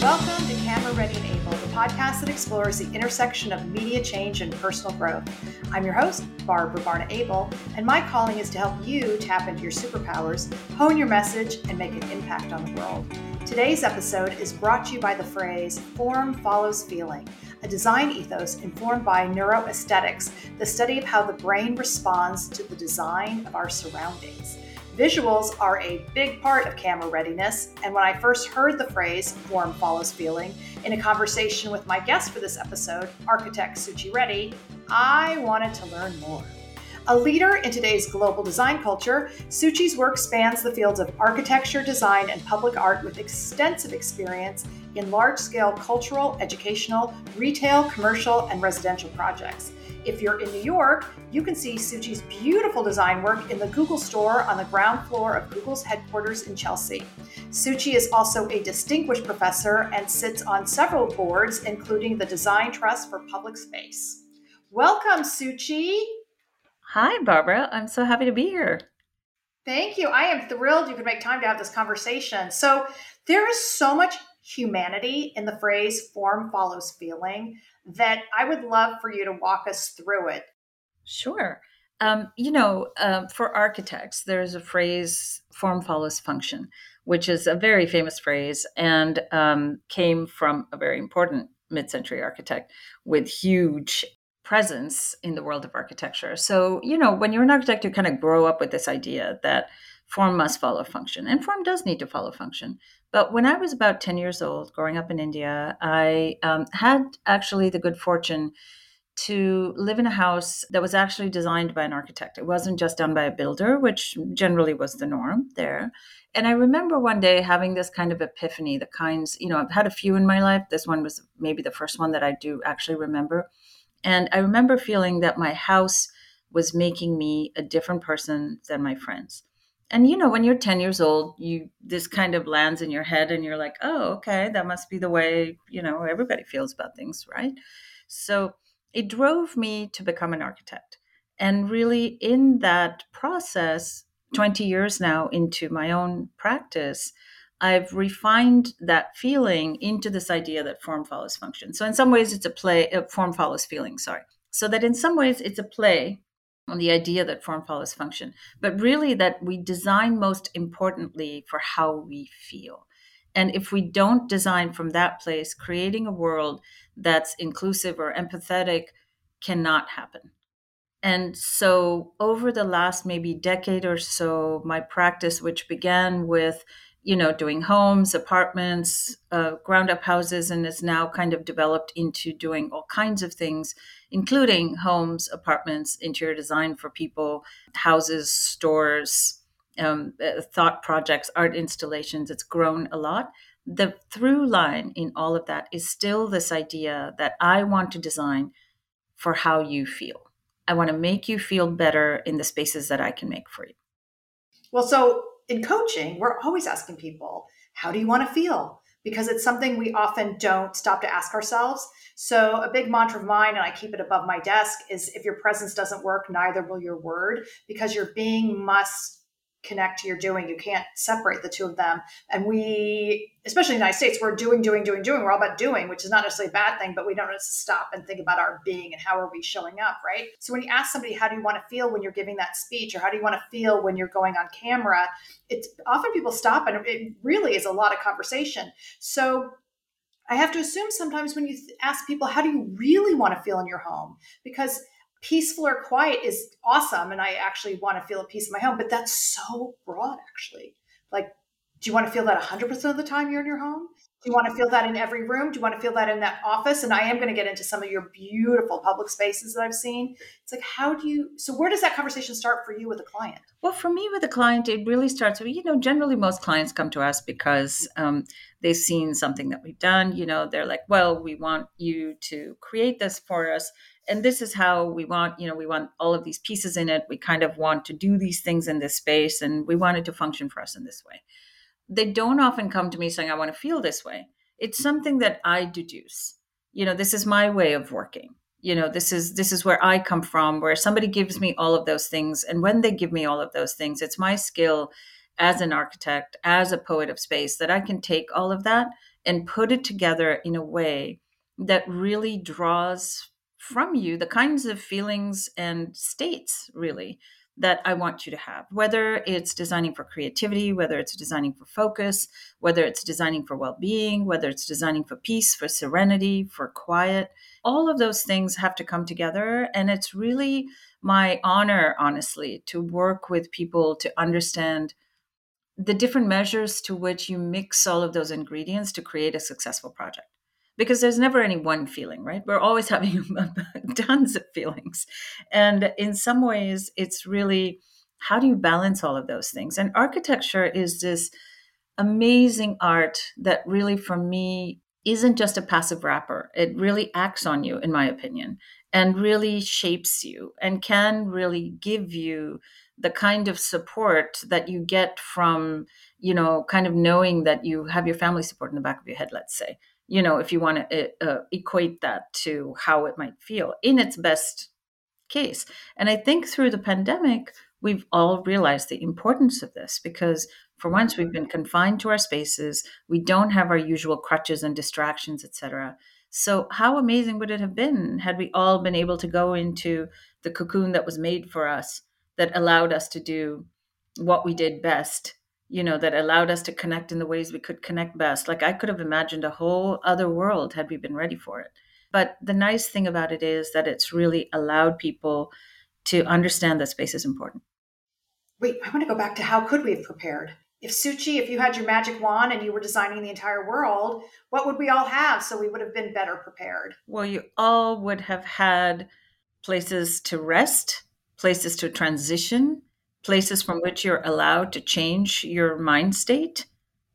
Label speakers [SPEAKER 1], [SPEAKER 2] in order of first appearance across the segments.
[SPEAKER 1] Welcome to Camera Ready and Able, the podcast that explores the intersection of media change and personal growth. I'm your host, Barbara Barna Abel, and my calling is to help you tap into your superpowers, hone your message, and make an impact on the world. Today's episode is brought to you by the phrase form follows feeling, a design ethos informed by neuroaesthetics, the study of how the brain responds to the design of our surroundings. Visuals are a big part of camera readiness, and when I first heard the phrase form follows feeling in a conversation with my guest for this episode, architect Suchi Reddy, I wanted to learn more. A leader in today's global design culture, Suchi's work spans the fields of architecture, design, and public art with extensive experience in large scale cultural, educational, retail, commercial, and residential projects. If you're in New York, you can see Suchi's beautiful design work in the Google store on the ground floor of Google's headquarters in Chelsea. Suchi is also a distinguished professor and sits on several boards, including the Design Trust for Public Space. Welcome, Suchi.
[SPEAKER 2] Hi, Barbara. I'm so happy to be here.
[SPEAKER 1] Thank you. I am thrilled you could make time to have this conversation. So, there is so much humanity in the phrase form follows feeling that I would love for you to walk us through it.
[SPEAKER 2] Sure. Um, you know, uh, for architects, there's a phrase form follows function, which is a very famous phrase and um, came from a very important mid century architect with huge presence in the world of architecture. So, you know, when you're an architect, you kind of grow up with this idea that form must follow function, and form does need to follow function. But when I was about 10 years old, growing up in India, I um, had actually the good fortune to live in a house that was actually designed by an architect. It wasn't just done by a builder, which generally was the norm there. And I remember one day having this kind of epiphany, the kinds, you know, I've had a few in my life. This one was maybe the first one that I do actually remember. And I remember feeling that my house was making me a different person than my friends. And you know when you're 10 years old you this kind of lands in your head and you're like oh okay that must be the way you know everybody feels about things right? So it drove me to become an architect. And really in that process 20 years now into my own practice i've refined that feeling into this idea that form follows function so in some ways it's a play uh, form follows feeling sorry so that in some ways it's a play on the idea that form follows function, but really that we design most importantly for how we feel. And if we don't design from that place, creating a world that's inclusive or empathetic cannot happen. And so, over the last maybe decade or so, my practice, which began with you know, doing homes, apartments, uh, ground up houses, and is now kind of developed into doing all kinds of things, including homes, apartments, interior design for people, houses, stores, um, uh, thought projects, art installations. It's grown a lot. The through line in all of that is still this idea that I want to design for how you feel. I want to make you feel better in the spaces that I can make for you.
[SPEAKER 1] Well, so in coaching, we're always asking people, how do you want to feel? Because it's something we often don't stop to ask ourselves. So, a big mantra of mine, and I keep it above my desk, is if your presence doesn't work, neither will your word, because your being must connect to your doing. You can't separate the two of them. And we, especially in the United States, we're doing, doing, doing, doing. We're all about doing, which is not necessarily a bad thing, but we don't stop and think about our being and how are we showing up, right? So when you ask somebody, how do you want to feel when you're giving that speech, or how do you want to feel when you're going on camera, it's often people stop and it really is a lot of conversation. So I have to assume sometimes when you ask people, how do you really want to feel in your home? Because peaceful or quiet is awesome and i actually want to feel at peace in my home but that's so broad actually. Like do you want to feel that 100% of the time you're in your home? Do you want to feel that in every room? Do you want to feel that in that office? And i am going to get into some of your beautiful public spaces that i've seen. It's like how do you so where does that conversation start for you with a client?
[SPEAKER 2] Well for me with a client it really starts with you know generally most clients come to us because um, they've seen something that we've done you know they're like well we want you to create this for us and this is how we want you know we want all of these pieces in it. We kind of want to do these things in this space and we want it to function for us in this way. They don't often come to me saying i want to feel this way. It's something that i deduce. You know this is my way of working. You know this is this is where i come from where somebody gives me all of those things and when they give me all of those things it's my skill as an architect, as a poet of space, that I can take all of that and put it together in a way that really draws from you the kinds of feelings and states, really, that I want you to have, whether it's designing for creativity, whether it's designing for focus, whether it's designing for well being, whether it's designing for peace, for serenity, for quiet. All of those things have to come together. And it's really my honor, honestly, to work with people to understand the different measures to which you mix all of those ingredients to create a successful project because there's never any one feeling, right? We're always having tons of feelings. And in some ways, it's really how do you balance all of those things? And architecture is this amazing art that really, for me, isn't just a passive wrapper. It really acts on you, in my opinion, and really shapes you and can really give you the kind of support that you get from, you know, kind of knowing that you have your family support in the back of your head, let's say you know, if you want to uh, uh, equate that to how it might feel in its best case. And I think through the pandemic, we've all realized the importance of this because for once we've been confined to our spaces, we don't have our usual crutches and distractions, etc. So how amazing would it have been had we all been able to go into the cocoon that was made for us that allowed us to do what we did best you know, that allowed us to connect in the ways we could connect best. Like I could have imagined a whole other world had we been ready for it. But the nice thing about it is that it's really allowed people to understand that space is important.
[SPEAKER 1] Wait, I want to go back to how could we have prepared? If Suchi, if you had your magic wand and you were designing the entire world, what would we all have so we would have been better prepared?
[SPEAKER 2] Well, you all would have had places to rest, places to transition, places from which you're allowed to change your mind state.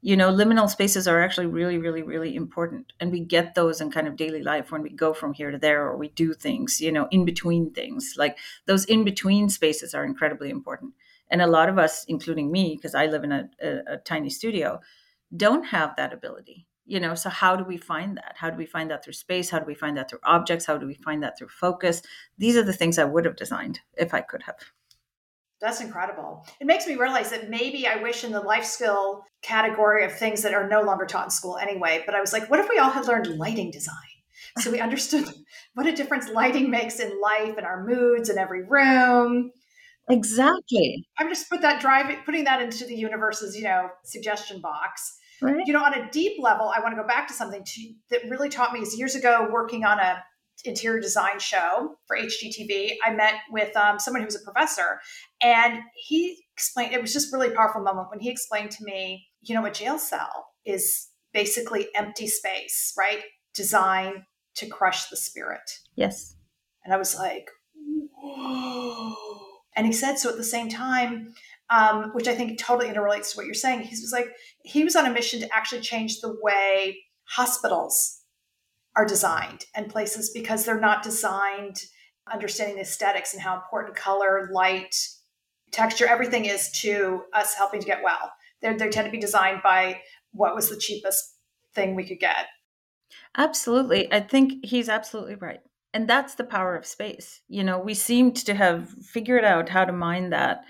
[SPEAKER 2] You know liminal spaces are actually really really really important and we get those in kind of daily life when we go from here to there or we do things you know in between things. Like those in between spaces are incredibly important. And a lot of us including me because i live in a, a, a tiny studio don't have that ability you know? So how do we find that? How do we find that through space? How do we find that through objects? How do we find that through focus? These are the things i would have designed if i could have
[SPEAKER 1] that's incredible. It makes me realize that maybe I wish in the life skill category of things that are no longer taught in school anyway, but I was like, what if we all had learned lighting design? So we understood what a difference lighting makes in life and our moods in every room.
[SPEAKER 2] Exactly.
[SPEAKER 1] I'm just put that driving, putting that into the universe's, you know, suggestion box. Right. You know, on a deep level, I want to go back to something to, that really taught me is years ago working on a interior design show for HGTV, I met with um, someone who was a professor, and he explained it was just really powerful moment when he explained to me, you know, a jail cell is basically empty space, right? Designed to crush the spirit.
[SPEAKER 2] Yes.
[SPEAKER 1] And I was like, whoa. And he said, so at the same time, um, which I think totally interrelates to what you're saying, he was like, he was on a mission to actually change the way hospitals are designed and places because they're not designed understanding the aesthetics and how important color, light, texture, everything is to us helping to get well. They're, they tend to be designed by what was the cheapest thing we could get.
[SPEAKER 2] Absolutely. I think he's absolutely right. And that's the power of space. You know, we seemed to have figured out how to mine that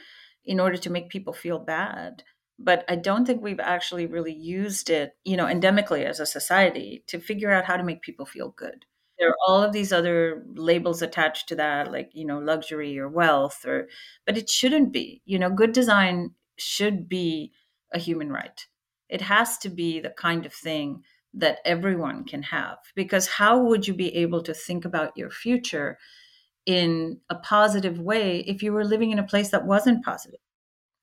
[SPEAKER 2] in order to make people feel bad but I don't think we've actually really used it, you know, endemically as a society to figure out how to make people feel good. There are all of these other labels attached to that, like, you know, luxury or wealth, or, but it shouldn't be. You know, good design should be a human right. It has to be the kind of thing that everyone can have. Because how would you be able to think about your future in a positive way if you were living in a place that wasn't positive?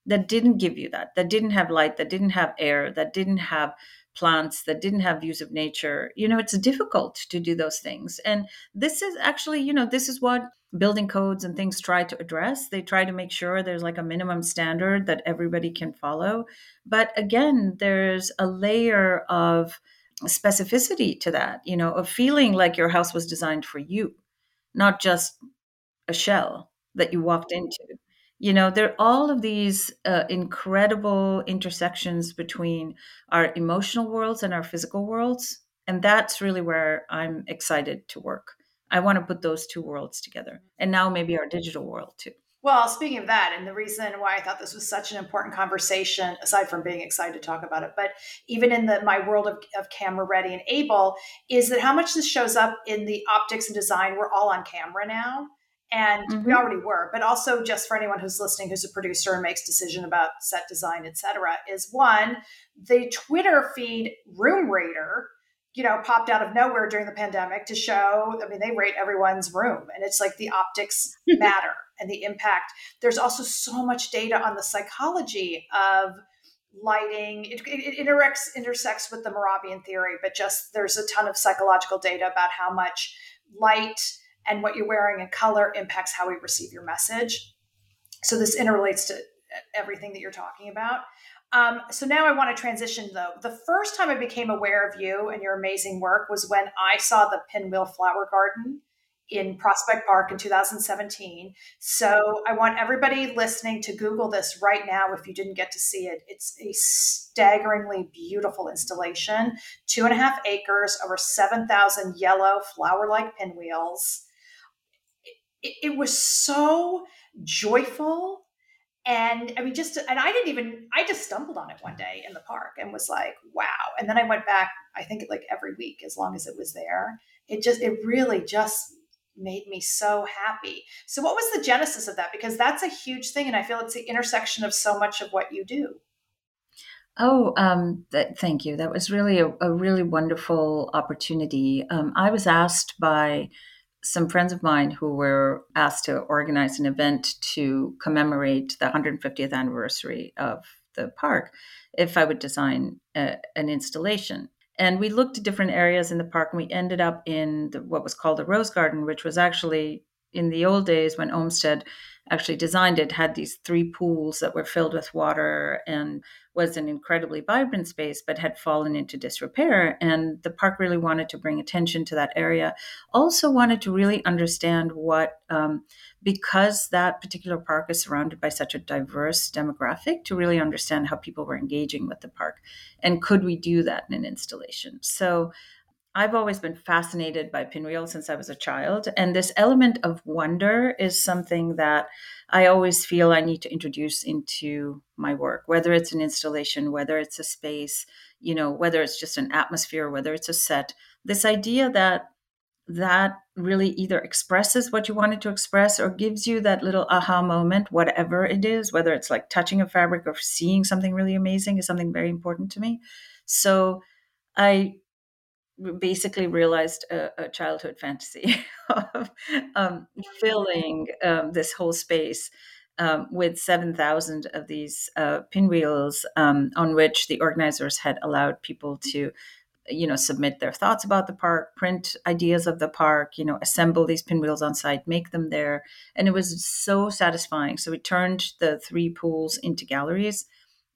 [SPEAKER 2] That didn't give you that, that didn't have light, that didn't have air, that didn't have plants, that didn't have views of nature. You know, it's difficult to do those things. And this is actually, you know, this is what building codes and things try to address. They try to make sure there's like a minimum standard that everybody can follow. But again, there's a layer of specificity to that, you know, of feeling like your house was designed for you, not just a shell that you walked into you know there are all of these uh, incredible intersections between our emotional worlds and our physical worlds and that's really where i'm excited to work i want to put those two worlds together and now maybe our digital world too
[SPEAKER 1] Well, speaking of that, and the reason why I thought this was such an important conversation, aside from being excited to talk about it, but even in the my world of, of camera ready and able, is that how much this shows up in the optics and design. We're all on camera now. And mm-hmm. we already were, but also just for anyone who's listening, who's a producer and makes decision about set design, et cetera, is one, the Twitter feed Room Rater you know, popped out of nowhere during the pandemic to show, I mean, they rate everyone's room and it's like the optics matter and the impact. There's also so much data on the psychology of lighting. It, it, it intersects, intersects with the Mehrabian theory, but just there's a ton of psychological data about how much light and what you're wearing and color impacts how we receive your message. So this interrelates to everything that you're talking about. Um, so now I want to transition though. The first time I became aware of you and your amazing work was when I saw the Pinwheel Flower Garden in Prospect Park in 2017. So I want everybody listening to Google this right now if you didn't get to see it. It's a staggeringly beautiful installation, two and a half acres, over 7,000 yellow flower like pinwheels. It, it was so joyful and I mean, just and I didn't even I just stumbled on it one day in the park and was like, wow. And then I went back. I think like every week, as long as it was there. It just it really just made me so happy. So, what was the genesis of that? Because that's a huge thing, and I feel it's the intersection of so much of what you do.
[SPEAKER 2] Oh, um, th- thank you. That was really a, a really wonderful opportunity. Um, I was asked by some friends of mine who were asked to organize an event to commemorate the 150th anniversary of the park if I would design a, an installation. And we looked at different areas in the park and we ended up in the, what was called the Rose Garden, which was actually in the old days when Olmsted actually designed it, had these three pools that were filled with water and was an incredibly vibrant space, but had fallen into disrepair. And the park really wanted to bring attention to that area. Also, wanted to really understand what, um, because that particular park is surrounded by such a diverse demographic, to really understand how people were engaging with the park. And could we do that in an installation? So, I've always been fascinated by pinwheel since I was a child. And this element of wonder is something that I always feel I need to introduce into my work, whether it's an installation, whether it's a space, you know, whether it's just an atmosphere, whether it's a set. This idea that that really either expresses what you wanted to express or gives you that little aha moment, whatever it is, whether it's like touching a fabric or seeing something really amazing is something very important to me. So I basically realized a, a childhood fantasy of um, filling um, this whole space um, with 7,000 of these uh, pinwheels um, on which the organizers had allowed people to you know submit their thoughts about the park print ideas of the park you know assemble these pinwheels on site make them there. And it was so satisfying. So we turned the three pools into galleries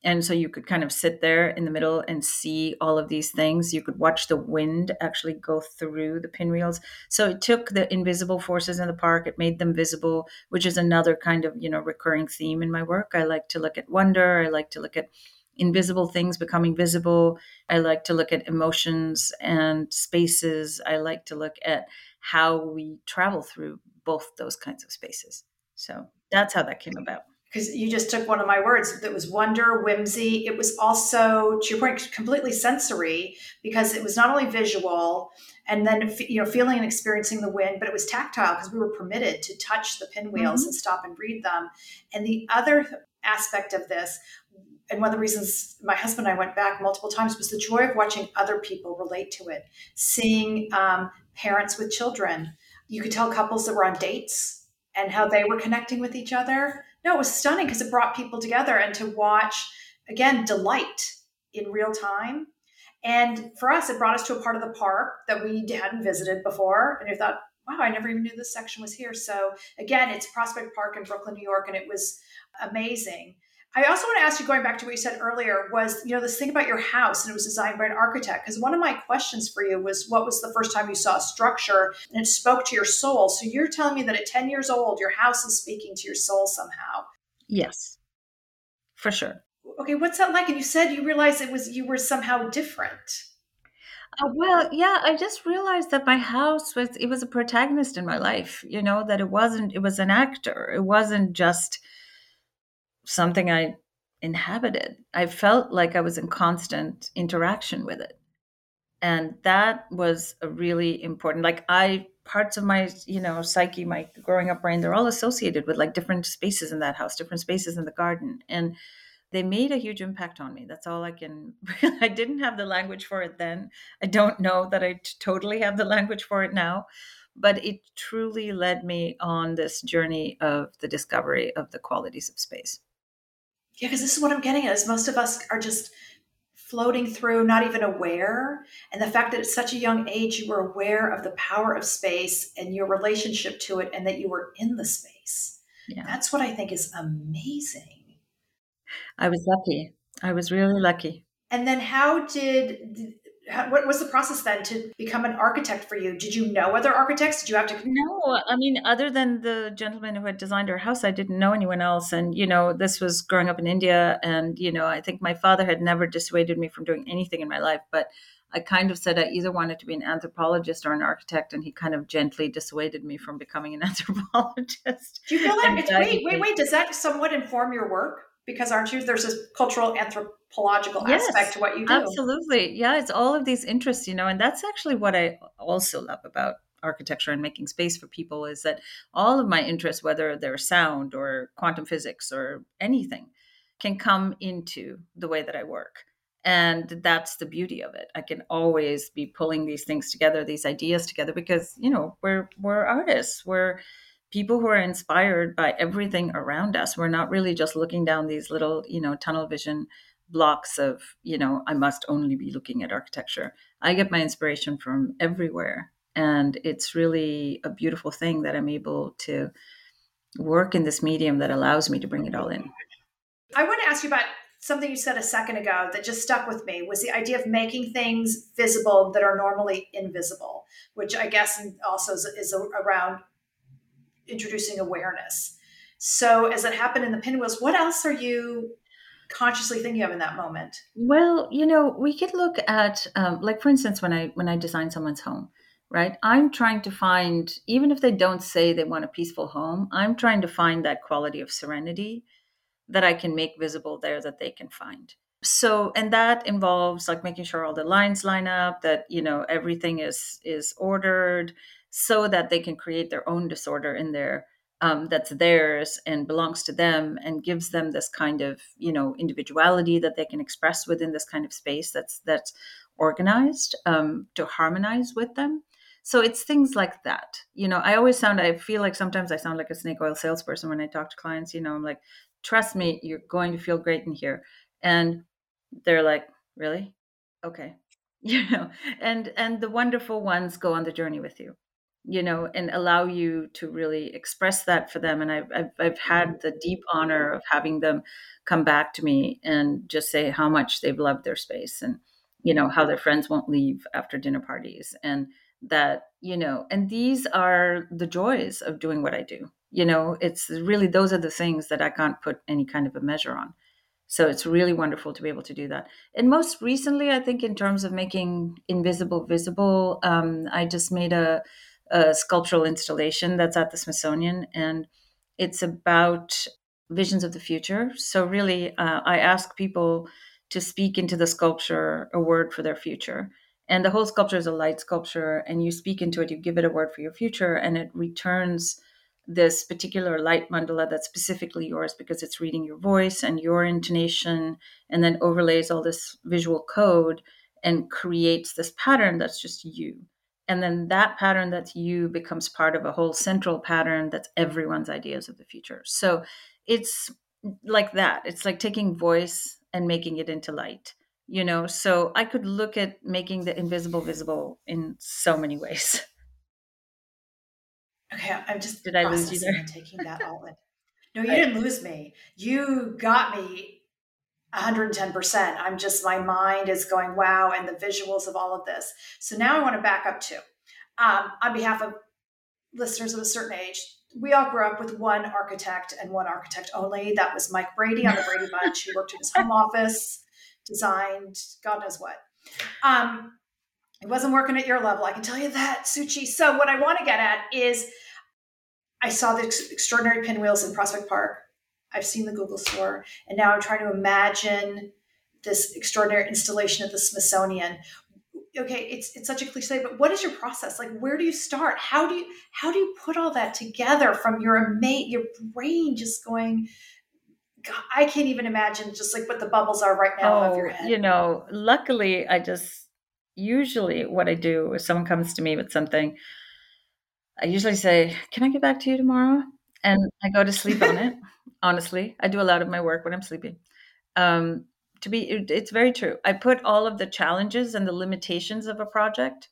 [SPEAKER 2] and so you could kind of sit there in the middle and see all of these things. You could watch the wind actually go through the pinwheels. So it took the invisible forces in the park. It made them visible which is another kind of you know recurring theme in my work. I like to look at wonder. I like to look at invisible things becoming visible. I like to look at emotions and spaces. I like to look at how we travel through both those kinds of spaces. So that's how that came about
[SPEAKER 1] because you just took one of my words that was wonder, whimsy. It was also, to your point, completely sensory because it was not only visual and then you know feeling and experiencing the wind, but it was tactile because we were permitted to touch the pinwheels mm-hmm. and stop and read them. And the other aspect of this and one of the reasons my husband and I went back multiple times was the joy of watching other people relate to it, seeing um, parents with children. You could tell couples that were on dates and how they were connecting with each other no, it was stunning because it brought people together and to watch, again, delight in real time. And for us, it brought us to a part of the park that we hadn't visited before. And we thought, wow, I never even knew this section was here. So again, it's Prospect Park in Brooklyn, New York, and it was amazing. I also want to ask you, going back to what you said earlier, was you know this thing about your house, and it was designed by an architect. Because one of my questions for you was, what was the first time you saw a structure and it spoke to your soul? So you're telling me that at 10 years old, your house is speaking to your soul somehow.
[SPEAKER 2] Yes, for sure.
[SPEAKER 1] Okay, what's that like? And you said you realized it was you were somehow different.
[SPEAKER 2] Uh, well, yeah, I just realized that my house was it was a protagonist in my life, you know, that it wasn't it was an actor. It wasn't just something I inhabited. I felt like I was in constant interaction with it. And that was a really important like I parts of my, you know, psyche, my growing up brain, they're all associated with like different spaces in that house, different spaces in the garden. And they made a huge impact on me. That's all I can. I didn't have the language for it then. I don't know that I t- totally have the language for it now, but it truly led me on this journey of the discovery of the qualities of space.
[SPEAKER 1] Yeah, because this is what I'm getting at is most of us are just floating through, not even aware. And the fact that at such a young age you were aware of the power of space and your relationship to it and that you were in the space. Yeah. That's what I think is amazing.
[SPEAKER 2] I was lucky. I was really lucky.
[SPEAKER 1] And then how did what was the process then to become an architect for you? Did you know other architects? Did you have to?
[SPEAKER 2] No, I mean, other than the gentleman who had designed our house, I didn't know anyone else. And, you know, this was growing up in India. And, you know, I think my father had never dissuaded me from doing anything in my life. But I kind of said I either wanted to be an anthropologist or an architect. And he kind of gently dissuaded me from becoming an anthropologist.
[SPEAKER 1] Do you feel that? wait, wait, wait. Does that somewhat inform your work? Because aren't you there's this cultural anthropological yes, aspect to what you do.
[SPEAKER 2] absolutely. Yeah it's all of these interests you know and that's actually what i also love about architecture and making space for people is that all of my interests whether they're sound or quantum physics or anything can come into the way that i work. And that's the beauty of it. I can always be pulling these things together these ideas together because you know we're we're artists. We're people who are inspired by everything around us. We're not really just looking down these little, you know, tunnel vision blocks of, you know, I must only be looking at architecture. I get my inspiration from everywhere. And it's really a beautiful thing that I'm able to work in this medium that allows me to bring it all in.
[SPEAKER 1] I want to ask you about something you said a second ago that just stuck with me was the idea of making things visible that are normally invisible, which I guess also is, is around introducing awareness. So, as it happened in the pinwheels, what else are you consciously thinking of in that moment?
[SPEAKER 2] Well, you know, we could look at, um, like, for instance, when I when I design someone's home, right? I'm trying to find, even if they don't say they want a peaceful home, I'm trying to find that quality of serenity that I can make visible there that they can find. So, and that involves like making sure all the lines line up, that you know everything is is ordered, so that they can create their own disorder in there um, that's theirs and belongs to them and gives them this kind of you know individuality that they can express within this kind of space that's that's organized um, to harmonize with them. So it's things like that. You know i always sound i feel like sometimes i sound like a snake oil salesperson when i talk to clients you know i'm like trust me you're going to feel great in here. And they're like really? Okay. You know and and the wonderful ones go on the journey with you you know, and allow you to really express that for them. And I've, I've, I've had the deep honor of having them come back to me and just say how much they've loved their space and, you know, how their friends won't leave after dinner parties and that, you know, and these are the joys of doing what I do. You know, it's really those are the things that I can't put any kind of a measure on. So it's really wonderful to be able to do that. And most recently, I think in terms of making invisible visible, um, I just made a a sculptural installation that's at the Smithsonian, and it's about visions of the future. So, really, uh, I ask people to speak into the sculpture a word for their future. And the whole sculpture is a light sculpture, and you speak into it, you give it a word for your future, and it returns this particular light mandala that's specifically yours because it's reading your voice and your intonation, and then overlays all this visual code and creates this pattern that's just you and then that pattern that's you becomes part of a whole central pattern that's everyone's ideas of the future. So it's like that. It's like taking voice and making it into light you know? So i could look at making the invisible visible in so many ways.
[SPEAKER 1] Okay i'm just did i lose you there? taking that all in. No you didn't lose me. You got me 110%. I'm just, my mind is going, wow, and the visuals of all of this. So now I want to back up too. Um, on behalf of listeners of a certain age, we all grew up with one architect and one architect only. That was Mike Brady on the Brady Bunch. He worked in his home office, designed God knows what. Um, It wasn't working at your level. I can tell you that, Suchi. So what I want to get at is I saw the extraordinary pinwheels in Prospect Park. I've seen the Google store, and now I'm trying to imagine this extraordinary installation at the Smithsonian. Okay, it's it's such a cliche, but what is your process? Like, where do you start? How do you how do you put all that together from your mate, your brain just going? God, I can't even imagine just like what the bubbles are right now oh, of your head.
[SPEAKER 2] You know, luckily, I just usually what I do if someone comes to me with something, I usually say, "Can I get back to you tomorrow?" And I go to sleep on it. Honestly, I do a lot of my work when I'm sleeping. Um, to be, it's very true. I put all of the challenges and the limitations of a project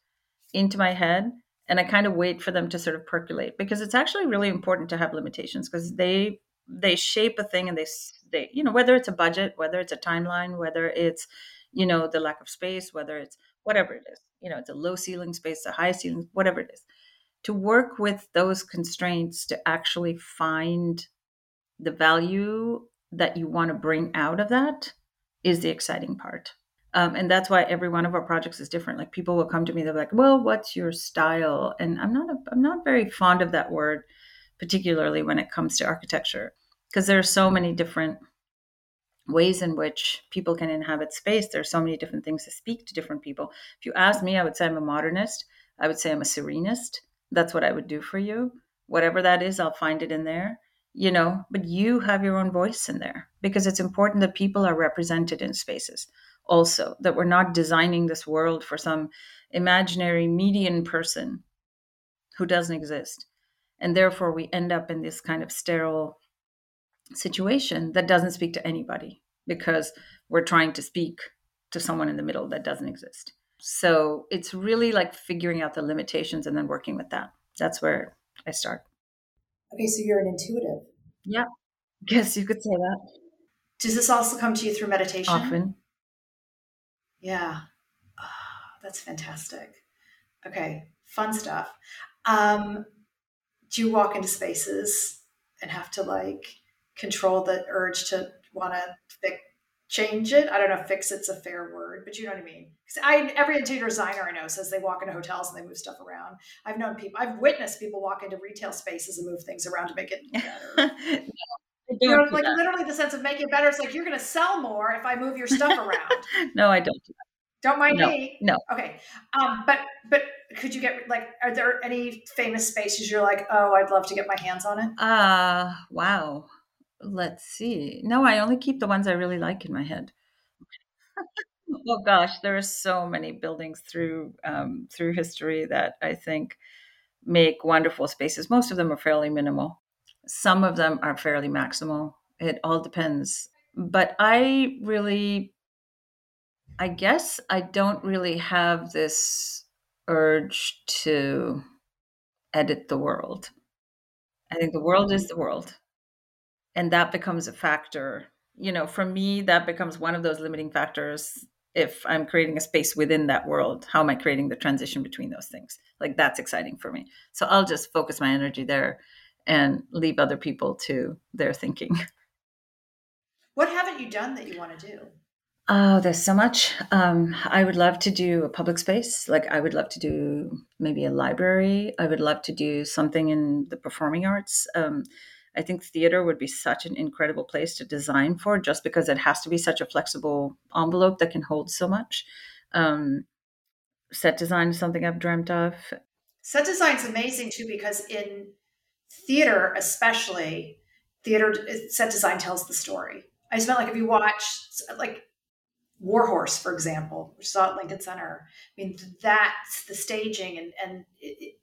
[SPEAKER 2] into my head, and I kind of wait for them to sort of percolate because it's actually really important to have limitations because they they shape a thing and they they you know whether it's a budget, whether it's a timeline, whether it's you know the lack of space, whether it's whatever it is, you know, it's a low ceiling space, a high ceiling, whatever it is to work with those constraints to actually find the value that you want to bring out of that is the exciting part. Um, and that's why every one of our projects is different. Like people will come to me, they're like, "Well, what's your style?" And I'm not, a, I'm not very fond of that word, particularly when it comes to architecture, because there are so many different ways in which people can inhabit space. There are so many different things to speak to different people. If you ask me, I would say I'm a modernist. I would say I'm a serenist that's what I would do for you. Whatever that is, I'll find it in there, you know, but you have your own voice in there because it's important that people are represented in spaces also, that we're not designing this world for some imaginary median person who doesn't exist. And therefore, we end up in this kind of sterile situation that doesn't speak to anybody because we're trying to speak to someone in the middle that doesn't exist. So it's really like figuring out the limitations and then working with that. That's where I start.
[SPEAKER 1] Okay, so you're an intuitive.
[SPEAKER 2] Yeah. Guess you could say that.
[SPEAKER 1] Does this also come to you through meditation?
[SPEAKER 2] Often.
[SPEAKER 1] Yeah. Oh, that's fantastic. Okay, fun stuff. Um, do you walk into spaces and have to like control the urge to want to fix change it. I don't know if fix it's a fair word, but you know what I mean. Because I every interior designer I know says they walk into hotels and they move stuff around. I've known people, I've witnessed people walk into retail spaces and move things around to make it better. you know, like that. literally the sense of making it better. It's like you're going to sell more if I move your stuff around.
[SPEAKER 2] no, I don't do that.
[SPEAKER 1] Don't mind
[SPEAKER 2] no,
[SPEAKER 1] me.
[SPEAKER 2] No.
[SPEAKER 1] Okay. Um, but but could you get like are there any famous spaces you're like, oh, I'd love to get my hands on it?
[SPEAKER 2] Uh wow let's see. No, I only keep the ones I really like in my head. oh gosh, there are so many buildings through um, through history that I think make wonderful spaces. Most of them are fairly minimal. Some of them are fairly maximal. It all depends. But I really, I guess I don't really have this urge to edit the world. I think the world is the world and that becomes a factor you know for me that becomes one of those limiting factors if i'm creating a space within that world how am i creating the transition between those things like that's exciting for me so i'll just focus my energy there and leave other people to their thinking
[SPEAKER 1] what haven't you done that you want to do
[SPEAKER 2] Oh, there's so much. Um, I would love to do a public space. Like, I would love to do maybe a library. I would love to do something in the performing arts. Um, I think theater would be such an incredible place to design for just because it has to be such a flexible envelope that can hold so much. Um, set design is something I've dreamt of.
[SPEAKER 1] Set design is amazing too because in theater, especially, theater set design tells the story. I just felt like if you watch, like Warhorse, for example, which saw at Lincoln Center. I mean, that's the staging and, and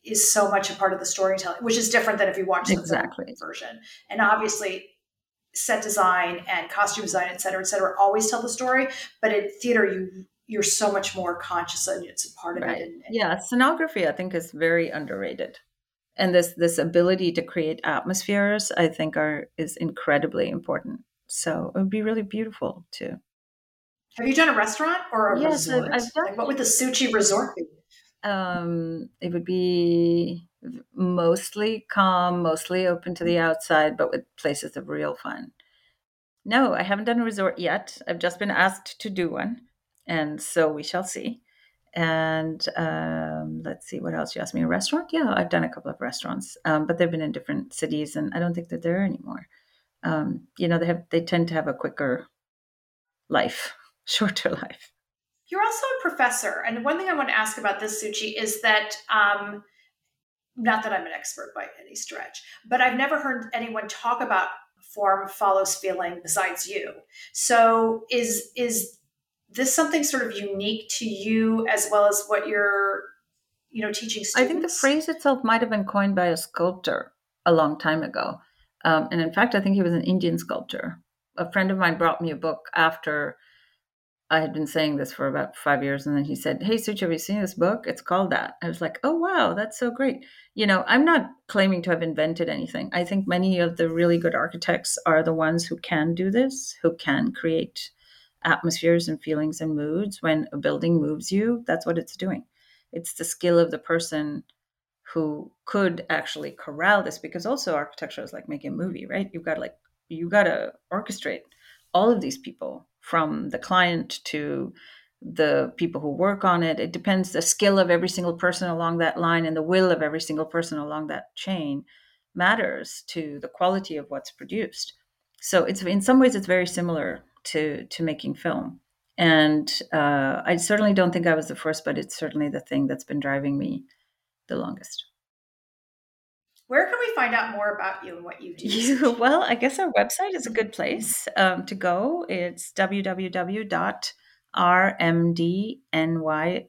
[SPEAKER 1] is so much a part of the storytelling, which is different than if you watch the
[SPEAKER 2] exactly.
[SPEAKER 1] version. And obviously, set design and costume design, et cetera, et cetera, always tell the story. But in theater, you you're so much more conscious and it's a part of
[SPEAKER 2] right.
[SPEAKER 1] it. And,
[SPEAKER 2] and yeah, scenography I think is very underrated. And this this ability to create atmospheres, I think, are is incredibly important. So it would be really beautiful to
[SPEAKER 1] have you done a restaurant or a
[SPEAKER 2] yes,
[SPEAKER 1] resort?
[SPEAKER 2] I've done.
[SPEAKER 1] Like what would the Suchi resort be?
[SPEAKER 2] Um, it would be mostly calm, mostly open to the outside, but with places of real fun. No, I haven't done a resort yet. I've just been asked to do one, and so we shall see. And um, let's see, what else you asked me? A restaurant? Yeah, I've done a couple of restaurants, um, but they've been in different cities, and I don't think they're there anymore. Um, you know, they have they tend to have a quicker life, shorter life.
[SPEAKER 1] You're also a professor, and one thing I want to ask about this, Suchi, is that um, not that I'm an expert by any stretch, but I've never heard anyone talk about form follows feeling besides you. So is is this something sort of unique to you as well as what you're you know teaching students?
[SPEAKER 2] I think the phrase itself might have been coined by a sculptor a long time ago. Um, and in fact, I think he was an Indian sculptor. A friend of mine brought me a book after I had been saying this for about five years, and then he said, "Hey, Suchi, have you seen this book? It's called that." I was like, "Oh, wow, that's so great." You know, I'm not claiming to have invented anything. I think many of the really good architects are the ones who can do this, who can create atmospheres and feelings and moods. When a building moves you, that's what it's doing. It's the skill of the person who could actually corral this, because also architecture is like making a movie, right? You've got like you got to orchestrate all of these people from the client to the people who work on it. It depends the skill of every single person along that line and the will of every single person along that chain matters to the quality of what's produced. So it's in some ways it's very similar to to making film. And uh, I certainly don't think I was the first, but it's certainly the thing that's been driving me the longest.
[SPEAKER 1] Where can we find out more about you and what you do?
[SPEAKER 2] You, well, I guess our website is a good place um, to go. It's www.rmdny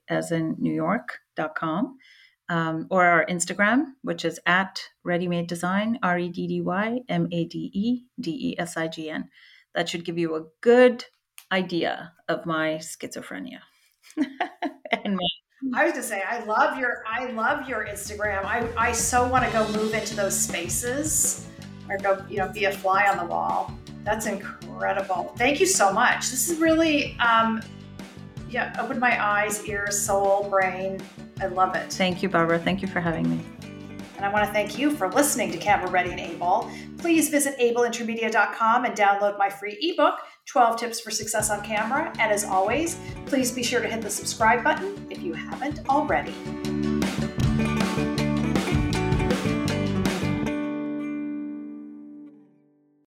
[SPEAKER 2] as in New York.com. Um, or our Instagram, which is at Reddymade Design, R E D D Y M A D E D E S I G N. That should give you a good idea of my schizophrenia
[SPEAKER 1] and my I was gonna say, I love your, I love your Instagram. I, I so want to go move into those spaces or go, you know, be a fly on the wall. That's incredible. Thank you so much. This is really, um, yeah, opened my eyes, ears, soul, brain. I love it.
[SPEAKER 2] Thank you, Barbara. Thank you for having me.
[SPEAKER 1] And I want to thank you for listening to Camera Ready and Able. Please visit ableintermedia.com and download my free ebook, 12 Tips for Success on Camera. And as always, please be sure to hit the subscribe button if you haven't already.